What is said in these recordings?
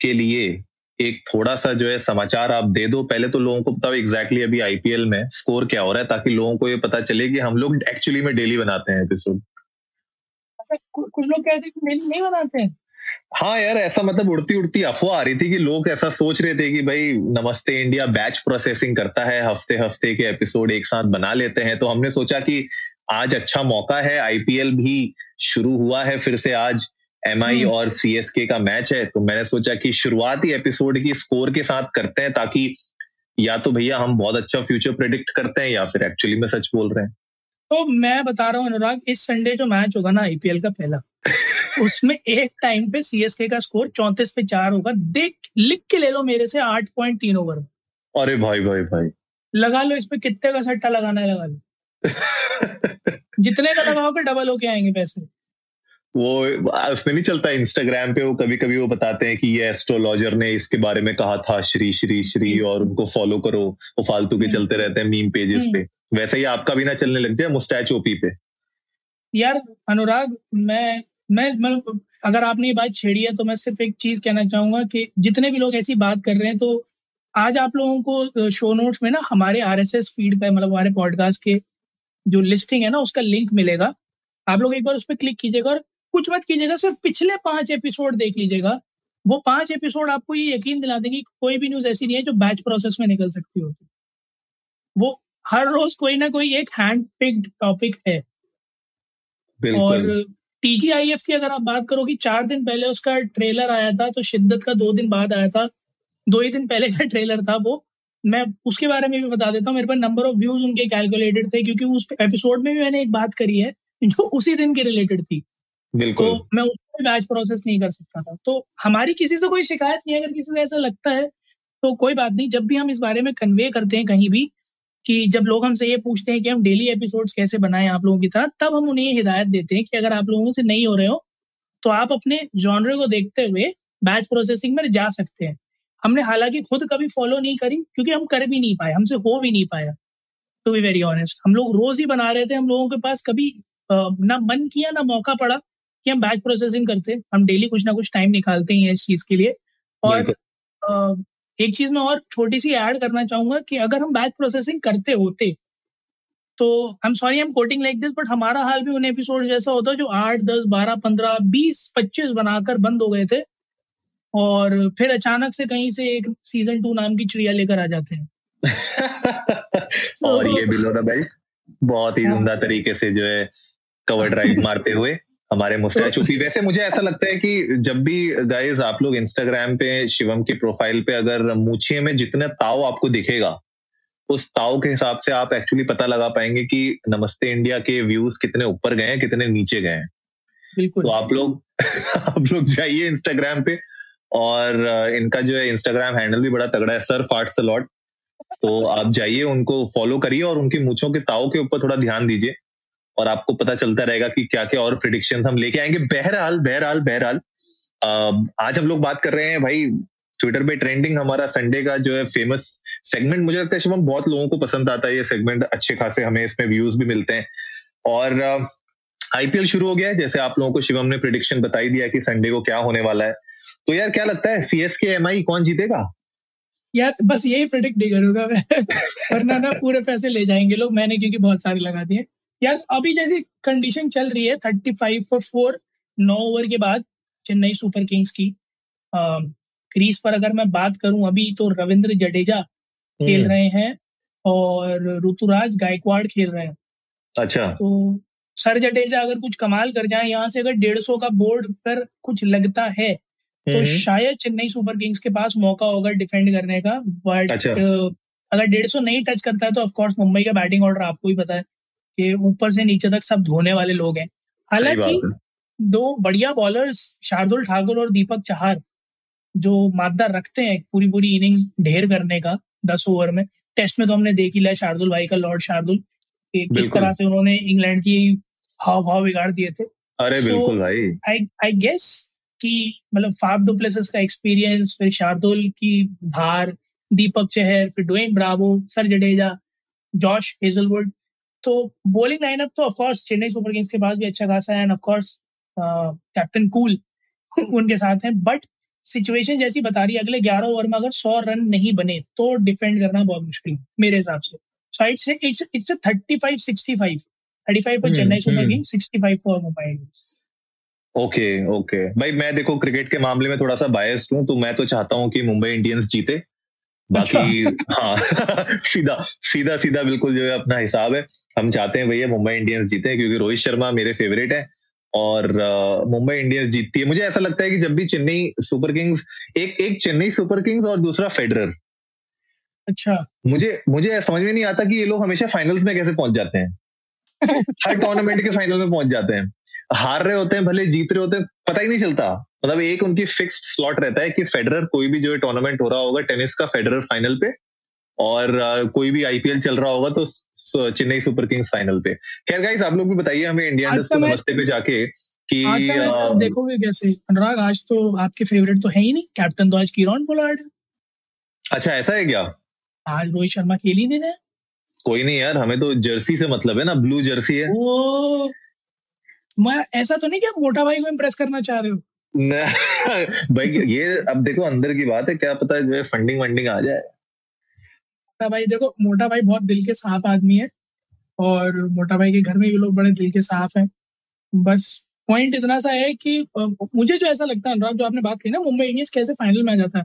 के लिए एक थोड़ा सा जो है समाचार आप दे दो। पहले तो लोगों को बताओ एग्जैक्टली exactly अभी आईपीएल में स्कोर क्या हो रहा है ताकि लोगों को ये पता चले कि हम लोग एक्चुअली में डेली बनाते हैं एपिसोड कुछ लोग कहते हैं कि नहीं बनाते हैं? हाँ यार ऐसा मतलब उड़ती उड़ती अफवाह आ रही थी कि लोग ऐसा सोच रहे थे कि भाई नमस्ते इंडिया बैच प्रोसेसिंग करता है हफ़्ते हफ़्ते के एपिसोड एक साथ बना लेते हैं। तो हमने सोचा कि आज अच्छा मौका है आईपीएल भी शुरू हुआ है फिर से आज एम हम्म। और सी एस के का मैच है तो मैंने सोचा कि शुरुआती एपिसोड की स्कोर के साथ करते हैं ताकि या तो भैया हम बहुत अच्छा फ्यूचर प्रिडिक्ट करते हैं या फिर एक्चुअली में सच बोल रहे हैं। तो मैं बता रहा हूँ अनुराग इस संडे जो मैच होगा ना आईपीएल का पहला उसमें एक टाइम पे सीएसके का स्कोर चौंतीस पे चार होगा। देख लिख के ले लो मेरे से आठ पॉइंट तीन ओवर अरे भाई भाई भाई। लगा लो इस पे कितने का सट्टा लगाना है लगा लो। जितने का लगाओगे डबल होके आएँगे पैसे। वो उसमें नहीं चलता इंस्टाग्राम पे वो कभी कभी वो बताते हैं कि ये एस्ट्रोलॉजर ने इसके बारे में कहा था श्री श्री श्री और उनको फॉलो करो। वो फालतू के हम्म। चलते रहते हैं मीम पेजेस पे। हम्म। वैसे ही आपका भी ना चलने लग जाए मुस्टैच ओपी पे। यार अनुराग मैं मैं मैं अगर आपने ये बात छेड़ी है तो मैं सिर्फ़ एक चीज़ कहना चाहूँगा कि जितने भी लोग ऐसी बात कर रहे हैं तो आज आप लोगों को शो नोट्स में ना हमारे आरएसएस फ़ीड पे मतलब हमारे पॉडकास्ट के जो लिस्टिंग है ना उसका लिंक मिलेगा। आप लोग एक बार उस पर क्लिक कीजिएगा और कुछ मत कीजिएगा सिर्फ़ पिछले पाँच एपिसोड देख लीजिएगा। वो पाँच एपिसोड आपको ये यकीन दिला देंगे कि कोई भी न्यूज़ ऐसी नहीं है जो बैच प्रोसेस में निकल सकती होती। वो हर रोज कोई ना कोई एक हैंड पिक्ड टॉपिक है। और टीजीआईएफ की अगर आप बात करो कि चार दिन पहले उसका ट्रेलर आया था तो शिद्दत का दो दिन बाद आया था। दो ही दिन पहले का ट्रेलर था वो। मैं उसके बारे में भी बता देता हूँ मेरे पास नंबर ऑफ़ व्यूज़ उनके कैलकुलेटेड थे क्योंकि उस एपिसोड में भी मैंने एक बात करी है जो उसी दिन की रिलेटेड थी। तो मैं उसमें बैच प्रोसेस नहीं कर सकता था। तो हमारी किसी से कोई शिकायत नहीं अगर किसी को ऐसा लगता है तो कोई बात नहीं। जब भी हम इस बारे में कन्वे करते हैं कहीं भी, कि जब लोग हमसे ये पूछते हैं कि हम डेली एपिसोड्स कैसे बनाएँ आप लोगों की तरह, तब हम उन्हें ये हिदायत देते हैं कि अगर आप लोगों से नहीं हो रहे हो तो आप अपने जॉनरे को देखते हुए बैच प्रोसेसिंग में जा सकते हैं। हमने हालाँकि खुद कभी फॉलो नहीं करी, क्योंकि हम कर भी नहीं पाए, हमसे हो भी नहीं पाया। टू बी वेरी ऑनेस्ट हम लोग रोज ही बना रहे थे, हम लोगों के पास कभी ना मन किया, ना मौका पड़ा। कि हम बैच प्रोसेसिंग करते हम डेली कुछ ना कुछ टाइम निकालते हैं इस चीज़ के लिए। और एक चीज़ मैं और छोटी सी ऐड करना चाहूँगा कि अगर हम बैच प्रोसेसिंग करते होते तो I am sorry I am quoting like this but हमारा हाल भी उन एपिसोड जैसा होता जो आठ दस बारह पंद्रह बीस पच्चीस बनाकर बंद हो गए थे और फिर अचानक से कहीं से एक सीज़न टू नाम की चिड़िया लेकर आ जाते हैं। और ये बिलो ना भाई बहुत ही हाँ। उमदा तरीके से जो है कवर ड्राइव मारते हुए हमारे मुस्टैचू की वैसे मुझे ऐसा लगता है कि जब भी गाइज़ आप लोग इंस्टाग्राम पे शिवम की प्रोफ़ाइल पे अगर मूछिए में जितना ताव आपको दिखेगा उस ताव के हिसाब से आप एक्चुअली पता लगा पाएँगे कि नमस्ते इंडिया के व्यूज़ कितने ऊपर गए हैं कितने नीचे गए हैं। तो आप लोग आप लोग जाइए इंस्टाग्राम पे और इनका जो है इंस्टाग्राम हैंडल भी बड़ा तगड़ा है सर फार्ट लॉट तो आप जाइए उनको फॉलो करिए और उनकी मूछों के ताव के ऊपर थोड़ा ध्यान दीजिए। और आपको पता चलता रहेगा कि क्या क्या और प्रिडिक्शन हम लेके आएँगे। बहरहाल बहरहाल बहरहाल आज हम लोग बात कर रहे हैं भाई ट्विटर पे ट्रेंडिंग हमारा संडे का जो है फ़ेमस सेगमेंट मुझे लगता है शिवम बहुत लोगों को पसंद आता है ये सेगमेंट अच्छे खासे हमें इसमें व्यूज़ भी मिलते हैं। और आईपीएल शुरू हो गया है। जैसे आप लोगों को शिवम ने प्रिडिक्शन बताई दिया कि संडे को क्या होने वाला है। तो यार क्या लगता है सी एस के एम आई कौन जीतेगा? यार बस यही प्रिडिक्ट नहीं करूँगा मैं। वरना ना पूरे पैसे ले जाएँगे लोग। मैंने क्योंकि बहुत सारे लगा दिए यार अभी जैसी कंडीशन चल रही है थर्टी फाइव फॉर फोर नौ ओवर के बाद चेन्नई सुपर किंग्स की क्रीज पर अगर मैं बात करूँ अभी तो रविंद्र जडेजा खेल हम्म। रहे हैं और ऋतुराज गायकवाड़ खेल रहे हैं अच्छा तो सर जडेजा अगर कुछ कमाल कर जाए यहाँ से अगर डेढ़ सौ का बोर्ड पर कुछ लगता है तो हम्म। शायद चेन्नई सुपर किंग्स के पास मौका होगा डिफेंड करने का बट अच्छा। अगर डेढ़ सौ नहीं टच करता है तो ऑफकोर्स मुंबई का बैटिंग ऑर्डर आपको ही पता है कि ऊपर से नीचे तक सब धोने वाले लोग हैं। हालाँकि दो बढ़िया बॉलर्स शार्दुल ठाकुर और दीपक चाहर जो मादा रखते हैं पूरी पूरी इनिंग्स ढेर करने का दस ओवर में। टेस्ट में तो हमने देख ही लिया शार्दुल भाई का लॉर्ड शार्दुल किस तरह से उन्होंने इंग्लैंड की हाव भाव बिगाड़ दिए थे। अरे so, बिल्कुल भाई। आई आई गेस कि मतलब फाफ डुप्लेसिस का एक्सपीरियंस फिर शार्दुल की धार दीपक चहर फिर Dwayne Bravo sir Jadeja Josh Hazlewood तो बॉलिंग लाइनअप तो of course Chennai Super Kings के पास भी अच्छा खासा है एंड ऑफकोर्स कैप्टन कूल उनके साथ हैं। बट सिचुएशन जैसी बता रही है अगले ग्यारह ओवर में अगर सौ रन नहीं बने तो डिफेंड करना बहुत मुश्किल है मेरे हिसाब से। साइड से it's it's thirty five sixty five thirty five for Chennai Super Kings sixty five for Mumbai Indians okay okay भाई मैं देखो क्रिकेट के मामले में थोड़ा सा बायस्ड हूँ तो मैं तो चाहता हूँ कि मुंबई इंडियंस जीते। बाकी अच्छा। हाँ सीधा सीधा सीधा बिल्कुल जो है अपना हिसाब है। हम चाहते हैं भैया मुंबई इंडियंस जीते क्योंकि रोहित शर्मा मेरे फेवरेट है। और मुंबई इंडियंस जीतती है। मुझे ऐसा लगता है कि जब भी चेन्नई सुपर किंग्स एक एक चेन्नई सुपर किंग्स और दूसरा फेडरर। अच्छा। मुझे मुझे समझ में नहीं आता कि ये लोग हमेशा फाइनल्स में कैसे पहुँच जाते हैं। हर टूर्नामेंट के फाइनल में पहुँच जाते हैं। हार रहे होते हैं भले जीत रहे होते हैं पता ही नहीं चलता। मतलब एक उनकी फिक्स्ड स्लॉट रहता है कि फेडरर कोई भी जो टूर्नामेंट हो रहा होगा टेनिस का फेडरर फाइनल पे और कोई भी आईपीएल चल रहा होगा तो चेन्नई सुपर किंग्स फाइनल पे। खैर गाइस आप लोग भी बताइए हमें इंडिया को नमस्ते पे जाके कि आज का देखोगे कैसे? अनुराग आज तो आपके फेवरेट तो है ही नहीं। कैप्टन तो आज किरण पोलार्ड। अच्छा ऐसा है क्या? आज रोहित शर्मा खेल ही। नहीं कोई नहीं यार हमें तो जर्सी से मतलब है ना ब्लू जर्सी है। वो मैं ऐसा तो नहीं क्या मोटा भाई को इम्प्रेस करना चाह रहे हो। भाई ये अब देखो अंदर की बात है क्या पता है जो है फंडिंग वंडिंग आ जाए। मोटा भाई देखो मोटा भाई बहुत दिल के साफ़ आदमी है और मोटा भाई के घर में भी लोग बड़े दिल के साफ़ हैं। बस पॉइंट इतना सा है कि मुझे जो ऐसा लगता है अनुराग जो आपने बात की ना मुंबई इंडियंस कैसे फाइनल में आ जाता है।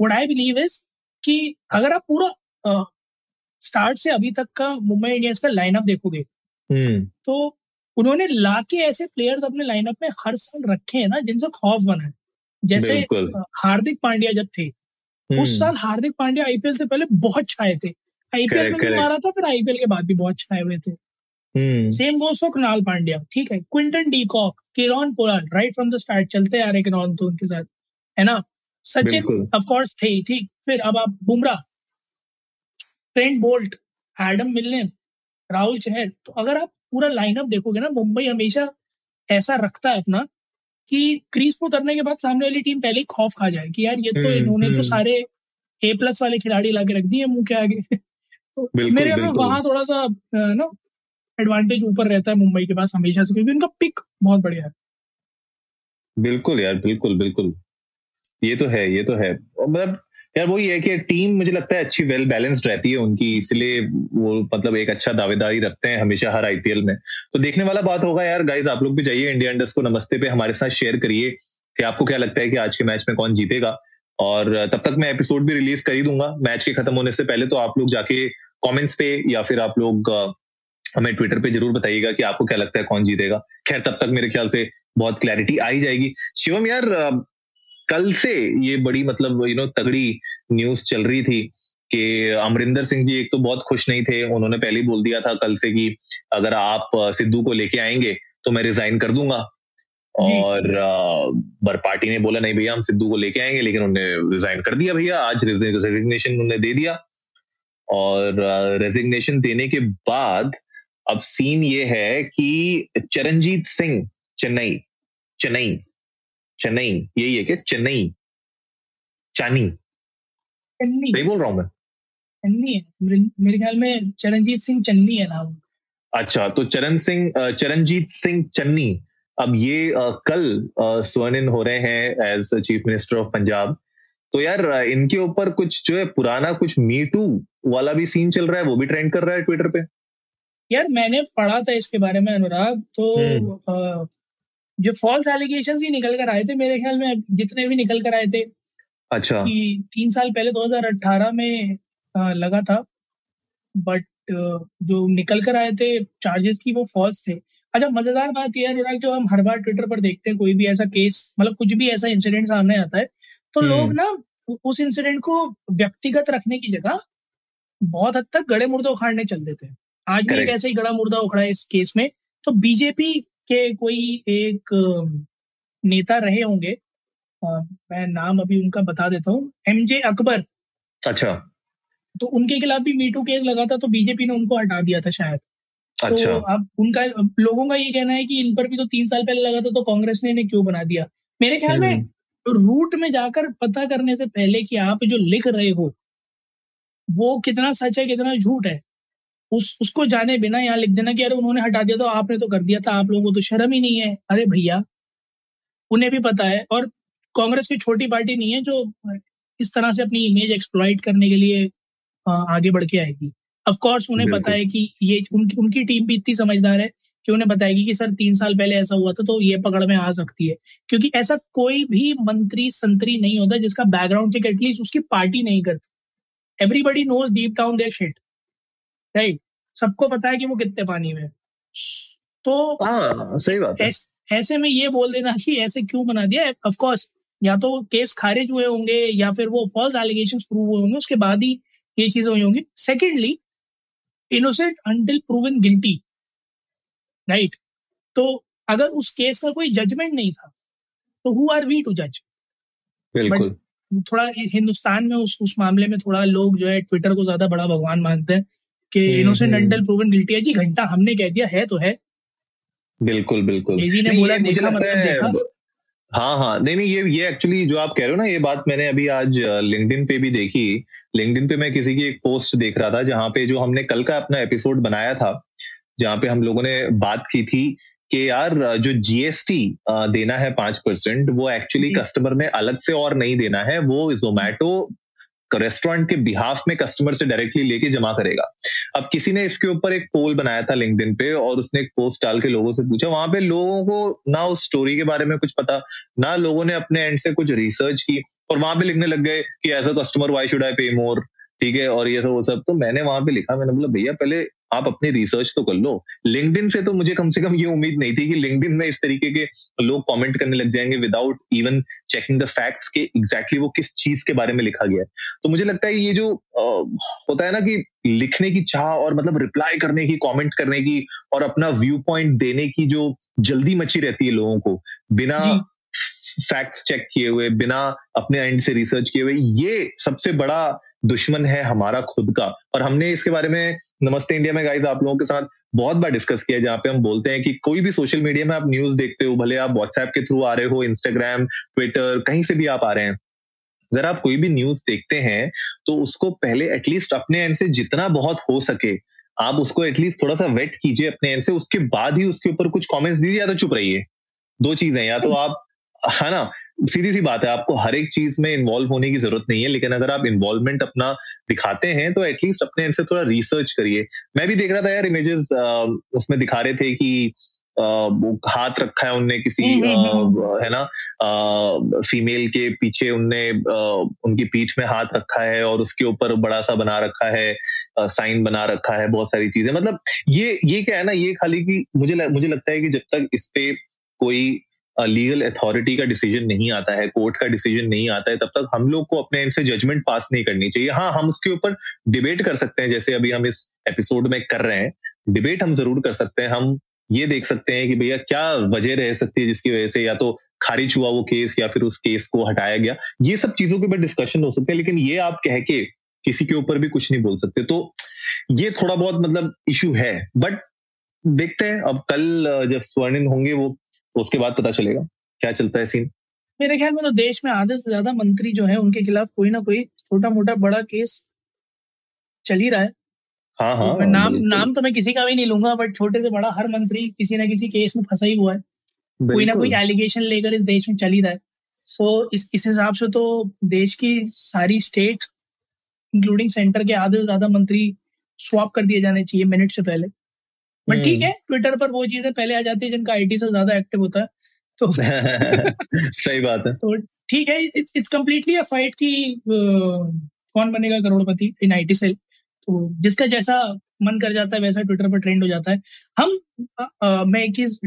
वोट आई बिलीव इज़ कि अगर आप पूरा स्टार्ट से अभी तक का मुंबई इंडियंस का लाइनअप देखोगे हम्म। तो उन्होंने लाके ऐसे प्लेयर्स अपने लाइनअप में हर साल रखे हैं ना जिनसे खौफ बना है। जैसे हार्दिक पांड्या जब थे उस हम्म। साल हार्दिक पांड्या आईपीएल से पहले बहुत छाए थे। आईपीएल में भी मारा था फिर आईपीएल के बाद भी बहुत छाए हुए थे। सेम वो सो कृणाल पांड्या ठीक है। Quinton de Kock Kieron Pollard right from the start चलते आ रहे किरण तो उनके साथ है ना? सचिन ऑफ़ कोर्स थे ठीक। फिर अब आप बुमराह ट्रेंट बोल्ट एडम मिलने राहुल चहर तो अगर आप पूरा लाइनअप देखोगे ना मुंबई हमेशा ऐसा रखता है अपना कि क्रीज पे उतरने के बाद सामने वाली टीम पहले ही खौफ खा जाए कि यार ये तो हम्म, इन्होंने तो हम्म। सारे ए प्लस वाले खिलाड़ी लाके रख दिए मुँह के आगे। तो मेरे में वहाँ थोड़ा सा ना एडवांटेज ऊपर रहता है मुंबई के पास हमेशा से क्योंकि उनका पिक बहुत बढ़िया है। बिल्कुल यार बिल्कुल बिल्कुल। ये तो है ये तो है। मतलब यार वही है कि टीम मुझे लगता है अच्छी वेल बैलेंस्ड रहती है उनकी, इसलिए वो मतलब एक अच्छा दावेदारी रखते हैं हमेशा हर आईपीएल में। तो देखने वाला बात होगा यार गाइज़ आप लोग भी जाइए इंडिया इंडस्ट को नमस्ते पे हमारे साथ शेयर करिए कि आपको क्या लगता है कि आज के मैच में कौन जीतेगा। और तब तक मैं एपिसोड भी रिलीज़ कर ही दूँगा। मैच के खत्म होने से पहले तो आप लोग जाके कॉमेंट्स पे या फिर आप लोग हमें ट्विटर पे ज़रूर बताइएगा कि आपको क्या लगता है कौन जीतेगा। खैर, तब तक मेरे ख्याल से बहुत क्लैरिटी आ ही जाएगी। शिवम यार कल से ये बड़ी मतलब यू नो तगड़ी न्यूज़ चल रही थी कि अमरिंदर सिंह जी एक तो बहुत खुश नहीं थे। उन्होंने पहले ही बोल दिया था कल से कि अगर आप सिद्धू को लेके आएँगे तो मैं रिजाइन कर दूँगा। और बर पार्टी ने बोला नहीं भैया हम सिद्धू को लेके आएँगे लेकिन उन्होंने रिजाइन कर दिया भैया। आज रेजिग्नेशन उन्होंने दे दिया। और रेजिग्नेशन देने के बाद अब सीन ये है कि चरणजीत सिंह चेन्नई चेन्नई चेन्नई यही है क्या चेन्नई चानी सही बोल रहा हूँ मैं चन्नी है मेरे ख्याल में चरणजीत सिंह चन्नी है नाम। अच्छा तो चरण सिंह चरणजीत सिंह चन्नी अब ये कल स्वर्ण इन हो रहे हैं as chief minister of Punjab तो यार इनके ऊपर कुछ जो है पुराना कुछ मी टू वाला भी सीन चल रहा है वो भी ट्रेंड कर रहा है ट्विटर पे। यार मैंने पढ़ा था इसके बारे में अनुराग तो हम्म। जो फॉल्स एलिगेशन ही निकल कर आए थे मेरे ख्याल में जितने भी निकल कर आए थे अच्छा। कि तीन साल पहले 2018 में लगा था। बट जो निकल कर आए थे चार्जेस की वो फॉल्स थे। अच्छा मज़ेदार बात यह अनुराग जो हम हर बार ट्विटर पर देखते हैं कोई भी ऐसा केस मतलब कुछ भी ऐसा इंसिडेंट सामने आता है तो लोग हम्म। ना उस इंसिडेंट को व्यक्तिगत रखने की जगह बहुत हद तक गड़े मुर्दा उखाड़ने चल देते हैं। आज भी एक ऐसे ही गड़ा मुर्दा उखड़ा है इस केस में तो बीजेपी के कोई एक नेता रहे होंगे। मैं नाम अभी उनका बता देता हूँ। एम जे अकबर अच्छा। तो उनके खिलाफ भी मीटू केस लगा था तो बीजेपी ने उनको हटा दिया था शायद। तो अच्छा। तो अब उनका लोगों का ये कहना है कि इन पर भी तो तीन साल पहले लगा था तो कांग्रेस ने इन्हें क्यों बना दिया? मेरे ख्याल में हम्म। रूट में जाकर पता करने से पहले कि आप जो लिख रहे हो वो कितना सच है कितना झूठ है उस उसको जाने बिना यहाँ लिख देना कि अरे उन्होंने हटा दिया तो आपने तो कर दिया था आप लोगों को तो शर्म ही नहीं है। अरे भैया उन्हें भी पता है और कांग्रेस की छोटी पार्टी नहीं है जो इस तरह से अपनी इमेज एक्सप्लॉइट करने के लिए आगे बढ़ के आएगी। अफकोर्स उन्हें पता है कि ये उनकी उनकी टीम भी इतनी समझदार है कि उन्हें बताएगी कि सर तीन साल पहले ऐसा हुआ था तो ये पकड़ में आ सकती है। क्योंकि ऐसा कोई भी मंत्री संतरी नहीं होता जिसका बैकग्राउंड चेक एटलीस्ट उसकी पार्टी नहीं करती। Everybody knows deep down their shit right सबको पता है कि वो कितने पानी में तो आ, हाँ, सही बात है। ऐसे में ये बोल देना कि ऐसे क्यों बना दिया? ऑफ़ कोर्स या तो केस खारिज हुए होंगे या फिर वो फॉल्स एलिगेशन प्रूव हुए होंगे उसके बाद ही ये चीज़ें हुई होंगी। Secondly innocent until proven guilty right तो अगर उस केस का कोई जजमेंट नहीं था तो हु आर वी टू जज बिल्कुल। थोड़ा हिंदुस्तान में उस उस मामले में थोड़ा लोग जो है ट्विटर को ज़्यादा बड़ा भगवान मानते हैं। कि इनोसेंट अंटिल प्रूवन गिल्टी है। जी घंटा हमने कह दिया है तो है। बिल्कुल बिल्कुल। ने बोला देखा मतलब देखा। हाँ हाँ नहीं नहीं ये ये एक्चुअली जो आप कह रहे हो ना ये बात मैंने अभी आज लिंक्डइन पे भी देखी। लिंक्डइन पे मैं किसी की एक पोस्ट देख रहा था जहाँ पे जो हमने कल का अपना एपिसोड बनाया था जहाँ पे हम लोगों ने बात की थी कि यार जो जीएसटी देना है पाँच परसेंट वो एक्चुअली कस्टमर ने अलग से और नहीं देना है वो जोमैटो रेस्टोरेंट के बिहाफ में कस्टमर से डायरेक्टली लेके जमा करेगा। अब किसी ने इसके ऊपर एक पोल बनाया था लिंक पे और उसने एक पोस्ट डाल के लोगों से पूछा। वहाँ पे लोगों को ना उस स्टोरी के बारे में कुछ पता, ना लोगों ने अपने एंड से कुछ रिसर्च की और वहाँ पे लिखने लग गए कि as a customer why should I pay more ठीक है? और ये सब, वो सब। तो मैंने वहाँ पे लिखा, मैंने बोला, भैया, पहले आप अपनी रिसर्च तो कर लो। लिंकडिन से तो मुझे कम से कम ये उम्मीद नहीं थी कि लिंकडिन में इस तरीके के लोग कमेंट करने लग जाएँगे without even checking the facts के एग्जैक्टली वो किस चीज़ के बारे में लिखा गया है। तो मुझे लगता है ये जो आ, होता है ना कि लिखने की चाह और मतलब रिप्लाई करने की कमेंट करने की और अपना व्यू पॉइंट देने की जो जल्दी मची रहती है लोगों को बिना फैक्ट्स चेक किए हुए बिना अपने एंड से रिसर्च किए हुए ये सबसे बड़ा दुश्मन है हमारा खुद का। और हमने इसके बारे में नमस्ते इंडिया में गाइज़ आप लोगों के साथ बहुत बार डिस्कस किया जहाँ पे हम बोलते हैं कि कोई भी सोशल मीडिया में आप न्यूज़ देखते हो, भले आप व्हाट्सएप के थ्रू आ रहे हो इंस्टाग्राम ट्विटर कहीं से भी आप आ रहे हैं। अगर आप कोई भी न्यूज़ देखते हैं तो उसको पहले एटलीस्ट अपने एंड से जितना बहुत हो सके, आप उसको एटलीस्ट थोड़ा सा वेट कीजिए अपने एंड से, उसके बाद ही उसके ऊपर कुछ कमेंट्स दीजिए या तो चुप रहिए। दो चीज़ें या तो आप, है ना सीधी सी बात है आपको हर एक चीज़ में इन्वॉल्व होने की ज़रूरत नहीं है लेकिन अगर आप इन्वॉल्वमेंट अपना दिखाते हैं तो एटलीस्ट अपने इनसे थोड़ा रिसर्च करिए। मैं भी देख रहा था यार इमेजेस उसमें दिखा रहे थे कि वो हाथ रखा है उनने किसी हम्म, हम्म, हम्म। है ना? फीमेल के पीछे उनने उनकी पीठ में हाथ रखा है और उसके ऊपर बड़ा सा बना रखा है साइन बना रखा है बहुत सारी चीज़ें। मतलब ये ये क्या है ना ये खाली की मुझे मुझे लगता है कि जब तक इस पे कोई लीगल अथॉरिटी का डिसीज़न नहीं आता है कोर्ट का डिसीज़न नहीं आता है, तब तक हम लोग को अपने एंड से जजमेंट पास नहीं करनी चाहिए। हाँ हम उसके ऊपर डिबेट कर सकते हैं, जैसे अभी हम इस एपिसोड में कर रहे हैं। डिबेट हम ज़रूर कर सकते हैं। हम ये देख सकते हैं कि भैया क्या वजह रह सकती है जिसकी वजह से या तो खारिज हुआ वो केस या फिर उस केस को हटाया गया। ये सब चीज़ों के ऊपर डिस्कशन हो सकते हैं, लेकिन ये आप कह के किसी के ऊपर भी कुछ नहीं बोल सकते। तो ये थोड़ा बहुत मतलब इशू है। बट देखते हैं, अब कल, जब स्वर्णिम होंगे, वो तो उसके बाद पता चलेगा क्या चलता है सीन मेरे ख्याल में तो देश में आधे से ज़्यादा मंत्री जो है उनके खिलाफ कोई ना कोई छोटा मोटा बड़ा केस चल ही रहा है। हाँ हाँ तो नाम नाम तो मैं किसी का भी नहीं लूँगा बट छोटे से बड़ा हर मंत्री किसी ना किसी केस में फंसा ही हुआ है। कोई ना कोई एलिगेशन लेकर इस देश में चल ही रहा है। सो so, इस इस हिसाब से तो देश की सारी स्टेट इंक्लूडिंग सेंटर के आधे से ज़्यादा मंत्री स्वाप कर दिए जाने चाहिए मिनट से पहले। बट ठीक है ट्विटर पर वो चीज़ें पहले आ जाती है जिनका आईटी से ज़्यादा एक्टिव होता है तो सही बात है। तो ठीक है it's it's completely a fight की कौन बनेगा करोड़पति इन आईटी सेल तो जिसका जैसा मन कर जाता है वैसा ट्विटर पर ट्रेंड हो जाता है। हम आ, आ, मैं एक चीज़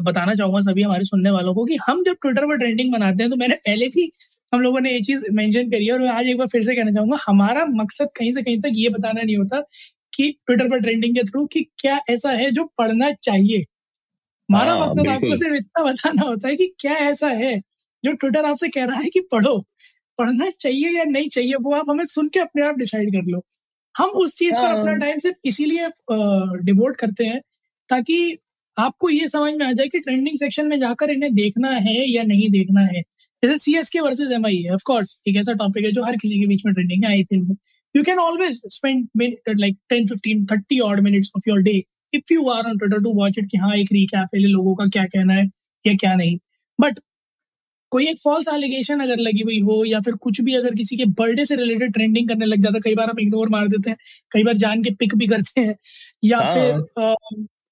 बताना चाहूँगा सभी हमारे सुनने वालों को कि हम जब ट्विटर पर ट्रेंडिंग बनाते हैं तो मैंने पहले भी हम लोगों ने ये चीज़ मेंशन करी है और मैं आज एक बार फिर से कहना चाहूँगा हमारा मकसद कहीं से कहीं तक ये बताना नहीं होता कि ट्विटर पर ट्रेंडिंग के थ्रू कि क्या ऐसा है जो पढ़ना चाहिए? हमारा हाँ, मकसद आपको सिर्फ़ इतना बताना होता है कि क्या ऐसा है जो ट्विटर आपसे कह रहा है कि पढ़ो। पढ़ना चाहिए या नहीं चाहिए वो आप हमें सुन के अपने आप डिसाइड कर लो। हम उस चीज़ पर अपना टाइम हाँ। सिर्फ़ इसीलिए डिवोट करते हैं ताकि आपको ये समझ में आ जाए कि ट्रेंडिंग सेक्शन में जाकर इन्हें देखना है या नहीं देखना है। जैसे C S K versus M I है ऑफकोर्स एक ऐसा टॉपिक है जो हर किसी के बीच में ट्रेंडिंग है I think you can always spend like ten fifteen thirty odd minutes of your day if you are on Twitter to watch it कि हाँ एक रीकैप है लोगों का क्या कहना है या क्या नहीं। बट कोई एक फॉल्स एलिगेशन अगर लगी हुई हो या फिर कुछ भी अगर किसी के बर्थडे से रिलेटेड ट्रेंडिंग करने लग जाता है कई बार हम इग्नोर मार देते हैं कई बार जान के पिक भी करते हैं या हाँ। फिर आ,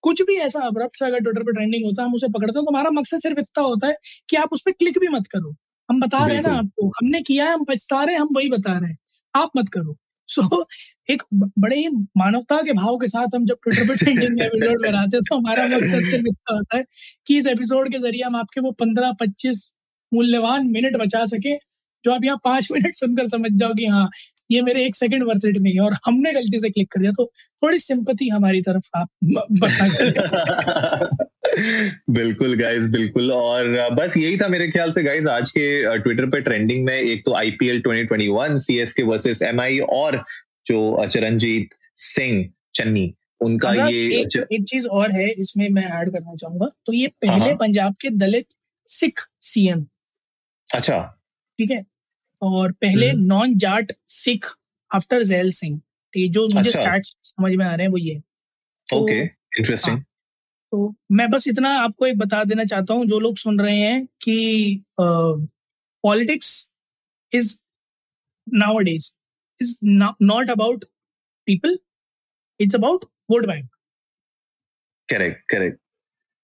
कुछ भी ऐसा अब्रप्ट से अगर ट्विटर पर ट्रेंडिंग होता है हम उसे पकड़ते हैं तो हमारा मकसद सिर्फ़ इतना होता है कि आप उस पर क्लिक भी मत करो। हम बता रहे हैं ना आपको हमने किया है हम पछता रहे हैं हम वही बता रहे हैं। आप मत करो। सो so, एक बड़े ही मानवता के भाव के साथ हम जब ट्विटर पर ट्रेंडिंग एपिसोड बनाते हैं तो हमारा मकसद सिर्फ़ इतना होता है कि इस एपिसोड के ज़रिए हम आपके वो पंद्रह पच्चीस मूल्यवान मिनट बचा सके जो आप यहाँ पाँच मिनट सुनकर समझ जाओ कि हाँ ये मेरे एक सेकंड वर्थ इट नहीं है और हमने गलती से क्लिक कर दिया। तो थोड़ी सिंपति हमारी तरफ़ आप बता बिल्कुल गाइस बिल्कुल। और बस यही था मेरे ख्याल से गाइस आज के ट्विटर पे ट्रेंडिंग में एक तो आईपीएल 2021 सीएसके वर्सेस एमआई और जो चरणजीत सिंह चन्नी उनका ये एक, एक चीज़ और है इसमें मैं ऐड करना चाहूँगा। तो ये पहले हाँ। पंजाब के दलित सिख सीएम अच्छा। ठीक है? और पहले नॉन हम्म। जाट सिख आफ्टर जैल सिंह जो मुझे अच्छा। स्टार्ट समझ में आ रहे हैं वो ये। ओके इंटरेस्टिंग हाँ, तो मैं बस इतना आपको एक बता देना चाहता हूँ जो लोग सुन रहे हैं कि politics is nowadays is not about people it's about vote bank correct correct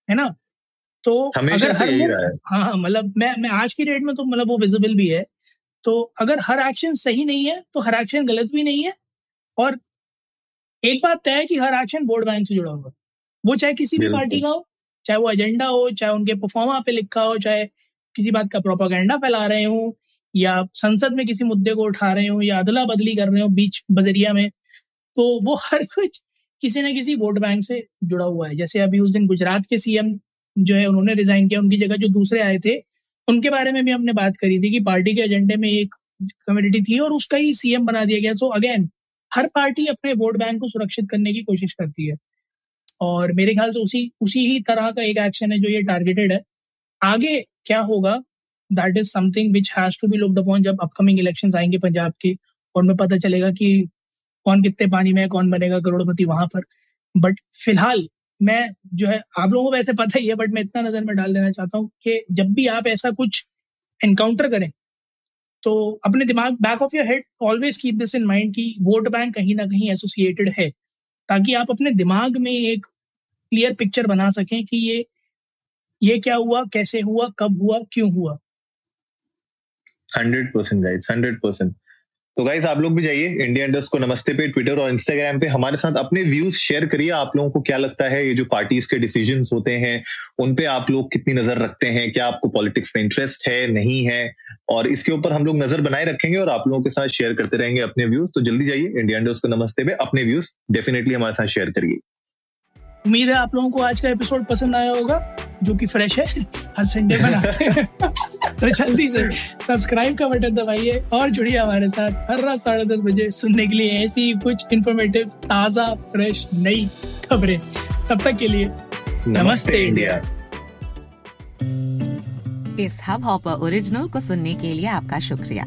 है ना? तो अगर हर हाँ। हाँ मतलब मैं मैं आज की डेट में तो मतलब वो विजिबल भी है। तो अगर हर एक्शन सही नहीं है तो हर एक्शन गलत भी नहीं है और एक बात तय है कि हर एक्शन वोट बैंक से जुड़ा हुआ वो चाहे किसी भी पार्टी का हो चाहे वो एजेंडा हो चाहे उनके परफॉर्मा पे लिखा हो चाहे किसी बात का प्रोपागेंडा फैला रहे हो या संसद में किसी मुद्दे को उठा रहे हो या अदला बदली कर रहे हो बीच बजरिया में तो वो हर कुछ किसी न किसी वोट बैंक से जुड़ा हुआ है। जैसे अभी उस दिन गुजरात के सीएम जो है उन्होंने रिजाइन किया उनकी जगह जो दूसरे आए थे उनके बारे में भी हमने बात करी थी कि पार्टी के एजेंडे में एक कम्युनिटी थी और उसका ही सीएम बना दिया गया। सो अगेन हर पार्टी अपने वोट बैंक को सुरक्षित करने की कोशिश करती है। और मेरे ख्याल से उसी उसी ही तरह का एक एक्शन है जो ये टारगेटेड है। आगे क्या होगा? That is something which has to be looked upon जब अपकमिंग इलेक्शन आएँगे पंजाब के, और में पता चलेगा कि कौन कितने पानी में है, कौन बनेगा करोड़पति वहाँ पर। बट फ़िलहाल मैं जो है, आप लोगों को वैसे पता ही है बट मैं इतना नज़र में डाल देना चाहता हूँ कि जब भी आप ऐसा कुछ एनकाउंटर करें तो अपने दिमाग back of your head always keep this in mind कि वोट बैंक कहीं ना कहीं एसोसिएटेड है। ताकि आप अपने दिमाग में एक क्लियर पिक्चर बना सकें कि ये ये क्या हुआ, कैसे हुआ, कब हुआ, क्यों हुआ। Hundred percent guide hundred percent. तो गाइज़ आप लोग भी जाइए इंडिया इंडस्ट को नमस्ते पे ट्विटर और इंस्टाग्राम पे। हमारे साथ अपने व्यूज़ शेयर करिए। आप लोगों को क्या लगता है, ये जो पार्टीज़ के डिसीज़न होते हैं, उन पे आप लोग कितनी नज़र रखते हैं? क्या आपको पॉलिटिक्स में इंटरेस्ट है? नहीं है? और इसके ऊपर हम लोग नज़र बनाए रखेंगे और आप लोगों के साथ शेयर करते रहेंगे अपने व्यूज़ तो जल्दी जाइए इंडिया इंडस्ट को नमस्ते पे, अपने व्यूज़ डेफिनेटली हमारे साथ शेयर करिए। उम्मीद है आप लोगों को आज का एपिसोड पसंद आया होगा, जो कि फ्रेश है, हर संडे बनाते हैं। तो जल्दी से सब्सक्राइब का बटन दबाइए और जुड़िए हमारे साथ हर रात साढ़े दस बजे सुनने के लिए ऐसी कुछ इन्फॉर्मेटिव ताज़ा फ्रेश नई खबरें। तब तक के लिए नमस्ते इंडिया इस हब हॉपर ओरिजिनल को सुनने के लिए आपका शुक्रिया।